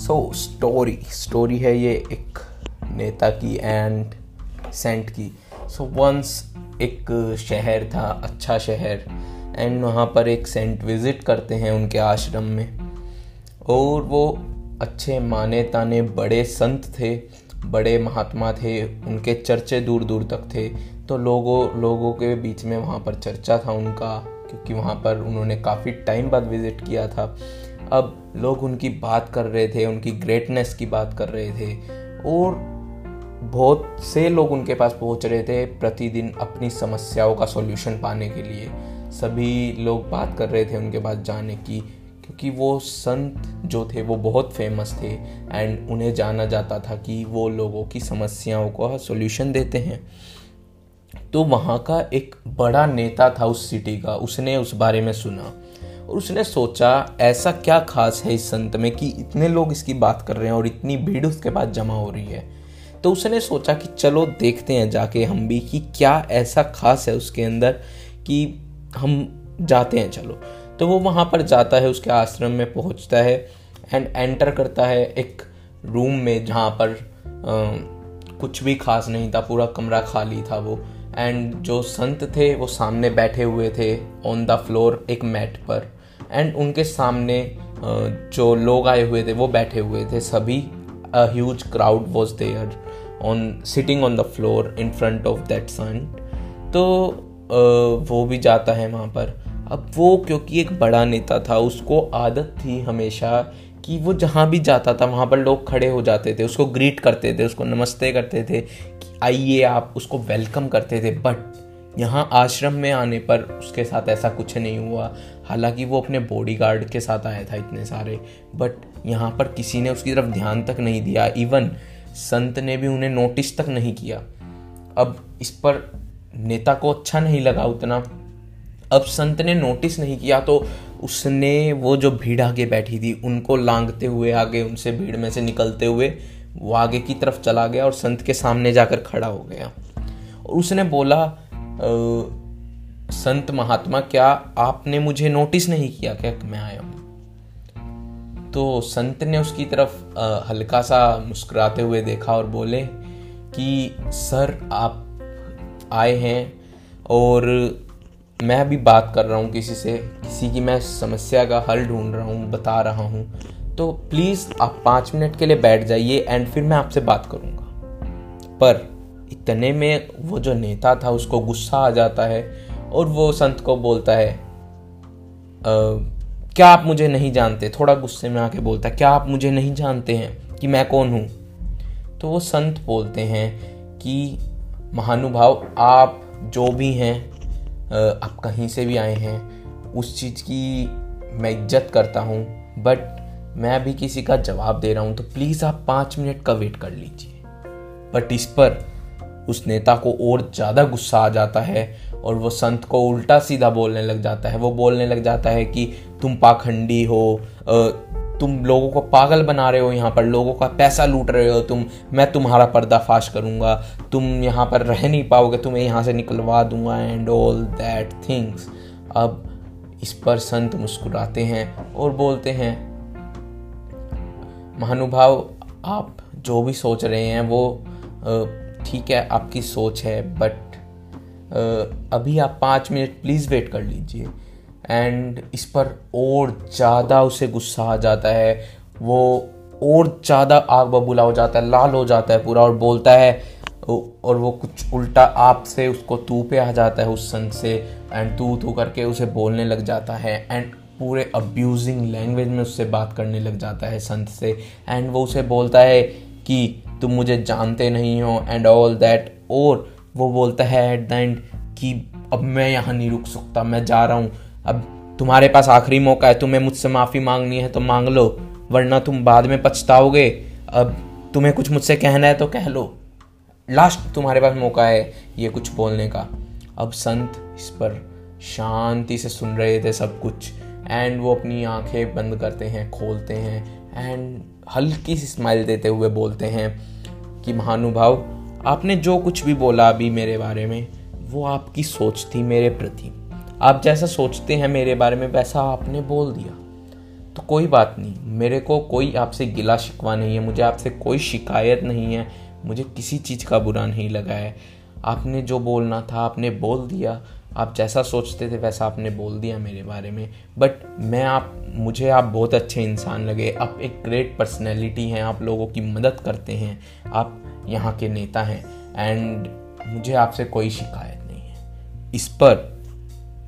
So story story है ये एक नेता की एंड सेंट की. सो so, वंस एक शहर था अच्छा शहर एंड वहाँ पर एक सेंट विज़िट करते हैं उनके आश्रम में। और वो अच्छे माने ताने बड़े संत थे बड़े महात्मा थे उनके चर्चे दूर दूर तक थे। तो लोगों लोगों के बीच में वहाँ पर चर्चा था उनका क्योंकि वहाँ पर उन्होंने काफ़ी टाइम बाद विज़िट किया था। अब लोग उनकी बात कर रहे थे, उनकी ग्रेटनेस की बात कर रहे थे। और बहुत से लोग उनके पास पहुँच रहे थे प्रतिदिन अपनी समस्याओं का सॉल्यूशन पाने के लिए। सभी लोग बात कर रहे थे उनके पास जाने की, क्योंकि वो संत जो थे, वो बहुत फ़ेमस थे। एंड उन्हें जाना जाता था कि वो लोगों की समस्याओं का सॉल्यूशन देते हैं। तो वहाँ का एक बड़ा नेता था उस सिटी का, उसने उस बारे में सुना। और उसने सोचा ऐसा क्या खास है इस संत में कि इतने लोग इसकी बात कर रहे हैं और इतनी भीड़ उसके पास जमा हो रही है? तो उसने सोचा कि चलो देखते हैं जाके हम भी कि क्या ऐसा खास है उसके अंदर कि हम जाते हैं चलो। तो वो वहाँ पर जाता है उसके आश्रम में पहुँचता है एंड एंटर करता है एक रूम में जहाँ पर आ, कुछ भी खास नहीं था पूरा कमरा खाली था वो। एंड जो संत थे वो सामने बैठे हुए थे ऑन द फ्लोर एक मैट पर। एंड उनके सामने जो लोग आए हुए थे, वो बैठे हुए थे। सभी a huge crowd was there on sitting on the floor in front of that sun तो वो भी जाता है वहाँ पर। अब वो, क्योंकि एक बड़ा नेता था, उसको आदत थी हमेशा कि वो जहाँ भी जाता था, वहाँ पर लोग खड़े हो जाते थे, उसको ग्रीट करते थे, उसको नमस्ते करते थे कि आइए आप, उसको वेलकम करते थे। बट यहाँ आश्रम में आने पर उसके साथ ऐसा कुछ नहीं हुआ। हालाँकि वो अपने बॉडीगार्ड के साथ आया था इतने सारे बट यहाँ पर किसी ने उसकी तरफ़ ध्यान तक नहीं दिया। इवन संत ने भी उन्हें नोटिस तक नहीं किया। अब इस पर नेता को अच्छा नहीं लगा उतना। अब संत ने नोटिस नहीं किया तो उसने वो जो भीड़ आगे बैठी थी, उनको लांगते हुए आगे, उनसे भीड़ में से निकलते हुए वो आगे की तरफ़ चला गया और संत के सामने जाकर खड़ा हो गया। और उसने बोला संत महात्मा, क्या आपने मुझे नोटिस नहीं किया क्या मैं आया हूँ? तो संत ने उसकी तरफ़ हल्का सा मुस्कुराते हुए देखा और बोले कि, सर, आप आए हैं और मैं अभी बात कर रहा हूँ किसी से, किसी की मैं समस्या का हल ढूंढ रहा हूँ, बता रहा हूँ। तो प्लीज़ आप पाँच मिनट के लिए बैठ जाइए एंड फिर मैं आपसे बात करूँगा। पर इतने में वो जो नेता था उसको गुस्सा आ जाता है और वो संत को बोलता है आ, क्या आप मुझे नहीं जानते? थोड़ा गुस्से में आके बोलता है क्या आप मुझे नहीं जानते हैं कि मैं कौन हूँ? तो वो संत बोलते हैं कि महानुभाव आप जो भी हैं आप कहीं से भी आए हैं उस चीज़ की मैं इज़्ज़त करता हूँ बट मैं अभी किसी का जवाब दे रहा हूँ तो प्लीज़ आप पाँच मिनट का वेट कर लीजिए। बट इस पर उस नेता को और ज़्यादा गुस्सा आ जाता है और वो संत को उल्टा सीधा बोलने लग जाता है। वो बोलने लग जाता है कि तुम पाखंडी हो तुम लोगों को पागल बना रहे हो यहाँ पर, लोगों का पैसा लूट रहे हो तुम, मैं तुम्हारा पर्दाफाश करूँगा, तुम यहाँ पर रह नहीं पाओगे, तुम्हें यहाँ से निकलवा दूँगा एंड ऑल दैट थिंग्स अब इस पर संत मुस्कुराते हैं और बोलते हैं, महानुभाव, आप जो भी सोच रहे हैं वो ठीक है, आपकी सोच है बट अभी आप पाँच मिनट प्लीज़ वेट कर लीजिए। एंड इस पर और ज़्यादा उसे गुस्सा आ जाता है। वो और ज़्यादा आग बबूला हो जाता है, लाल हो जाता है पूरा और बोलता है और वो कुछ उल्टा आप से उसको तू पे आ जाता है उस संत से एंड तू तू करके उसे बोलने लग जाता है एंड पूरे अब्यूजिंग लैंग्वेज में उससे बात करने लग जाता है संत से एंड वो उसे बोलता है कि तुम मुझे जानते नहीं हो एंड ऑल दैट और वो बोलता है एट द एंड कि अब मैं यहाँ नहीं रुक सकता, मैं जा रहा हूँ। अब तुम्हारे पास आखिरी मौका है, तुम्हें मुझसे माफ़ी मांगनी है तो मांग लो, वरना तुम बाद में पछताओगे। अब तुम्हें कुछ मुझसे कहना है तो कह लो। लास्ट तुम्हारे पास मौका है ये कुछ बोलने का। अब संत इस पर शांति से सुन रहे थे सब कुछ एंड वो अपनी आँखें बंद करते हैं, खोलते हैं एंड हल्की सी स्माइल देते हुए बोलते हैं कि, महानुभाव, आपने जो कुछ भी बोला अभी मेरे बारे में, वो आपकी सोच थी मेरे प्रति। आप जैसा सोचते हैं मेरे बारे में, वैसा आपने बोल दिया। तो कोई बात नहीं, मेरे को कोई आपसे गिला शिकवा नहीं है, मुझे आपसे कोई शिकायत नहीं है, मुझे किसी चीज़ का बुरा नहीं लगा है। आपने जो बोलना था, आपने बोल दिया आप जैसा सोचते थे वैसा आपने बोल दिया मेरे बारे में। बट मैं आप, मुझे आप बहुत अच्छे इंसान लगे। आप एक ग्रेट पर्सनैलिटी हैं। आप लोगों की मदद करते हैं। आप यहाँ के नेता हैं। एंड मुझे आपसे कोई शिकायत नहीं है। इस पर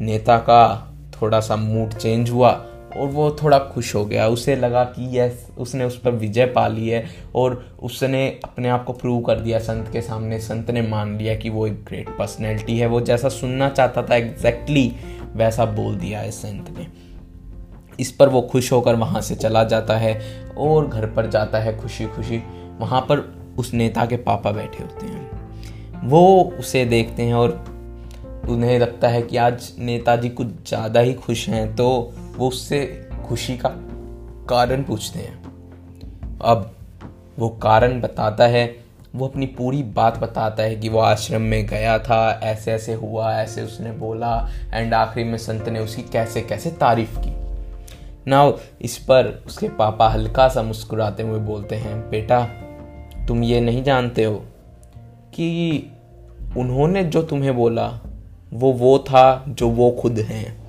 नेता का थोड़ा सा मूड चेंज हुआ। और वो थोड़ा खुश हो गया। उसे लगा कि यस, उसने उस पर विजय पा ली है और उसने अपने आप को प्रूव कर दिया संत के सामने। संत ने मान लिया कि वो एक ग्रेट पर्सनैलिटी है। वो जैसा सुनना चाहता था एग्जैक्टली exactly वैसा बोल दिया है संत ने। इस पर वो खुश होकर वहाँ से चला जाता है और घर पर जाता है खुशी खुशी वहाँ पर उस नेता के पापा बैठे होते हैं। वो उसे देखते हैं और उन्हें लगता है कि आज नेताजी कुछ ज़्यादा ही खुश हैं तो वो उससे खुशी का कारण पूछते हैं। अब वो कारण बताता है, वो अपनी पूरी बात बताता है कि वो आश्रम में गया था ऐसे ऐसे हुआ, ऐसे उसने बोला एंड आखिरी में संत ने उसकी कैसे कैसे तारीफ़ की। नाउ इस पर उसके पापा हल्का सा मुस्कुराते हुए बोलते हैं, बेटा, तुम ये नहीं जानते हो कि उन्होंने जो तुम्हें बोला, वो वो था जो वो खुद हैं।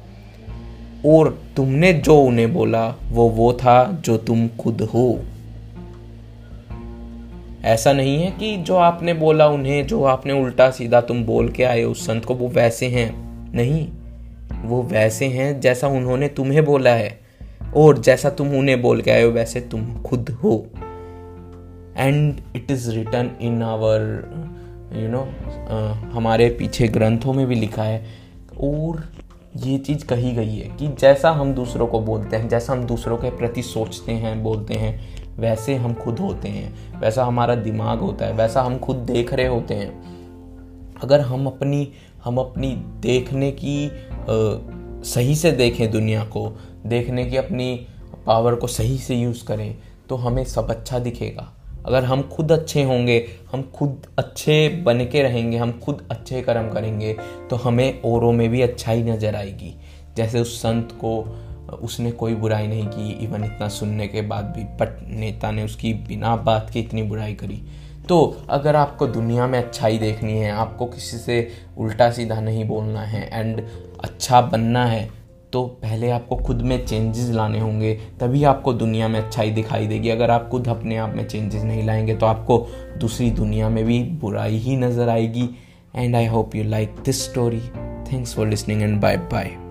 और तुमने जो उन्हें बोला, वो वो था जो तुम खुद हो। ऐसा नहीं है कि जो आपने बोला उन्हें, जो आपने उल्टा सीधा तुम बोल के आए उस संत को, वो वैसे हैं। नहीं, वो वैसे हैं जैसा उन्होंने तुम्हें बोला है, और जैसा तुम उन्हें बोल के आए हो, वैसे तुम खुद हो। And it is written in our you know हमारे पीछे ग्रंथों में भी लिखा है, और ये चीज़ कही गई है कि जैसा हम दूसरों को बोलते हैं जैसा हम दूसरों के प्रति सोचते हैं बोलते हैं वैसे हम खुद होते हैं वैसा हमारा दिमाग होता है वैसा हम खुद देख रहे होते हैं। अगर हम अपनी हम अपनी देखने की आ, सही से देखें दुनिया को देखने की अपनी पावर को सही से यूज़ करें तो हमें सब अच्छा दिखेगा। अगर हम खुद अच्छे होंगे, हम खुद अच्छे बन के रहेंगे, हम खुद अच्छे कर्म करेंगे तो हमें औरों में भी अच्छाई नज़र आएगी। जैसे उस संत को, उसने कोई बुराई नहीं की इवन इतना सुनने के बाद भी बट नेता ने उसकी बिना बात के इतनी बुराई करी। तो अगर आपको दुनिया में अच्छाई देखनी है, आपको किसी से उल्टा सीधा नहीं बोलना है एंड अच्छा बनना है तो पहले आपको खुद में चेंजेस लाने होंगे, तभी आपको दुनिया में अच्छाई दिखाई देगी। अगर आप खुद अपने आप में चेंजेस नहीं लाएँगे तो आपको दूसरी दुनिया में भी बुराई ही नज़र आएगी। And I hope you like this story thanks for listening and bye bye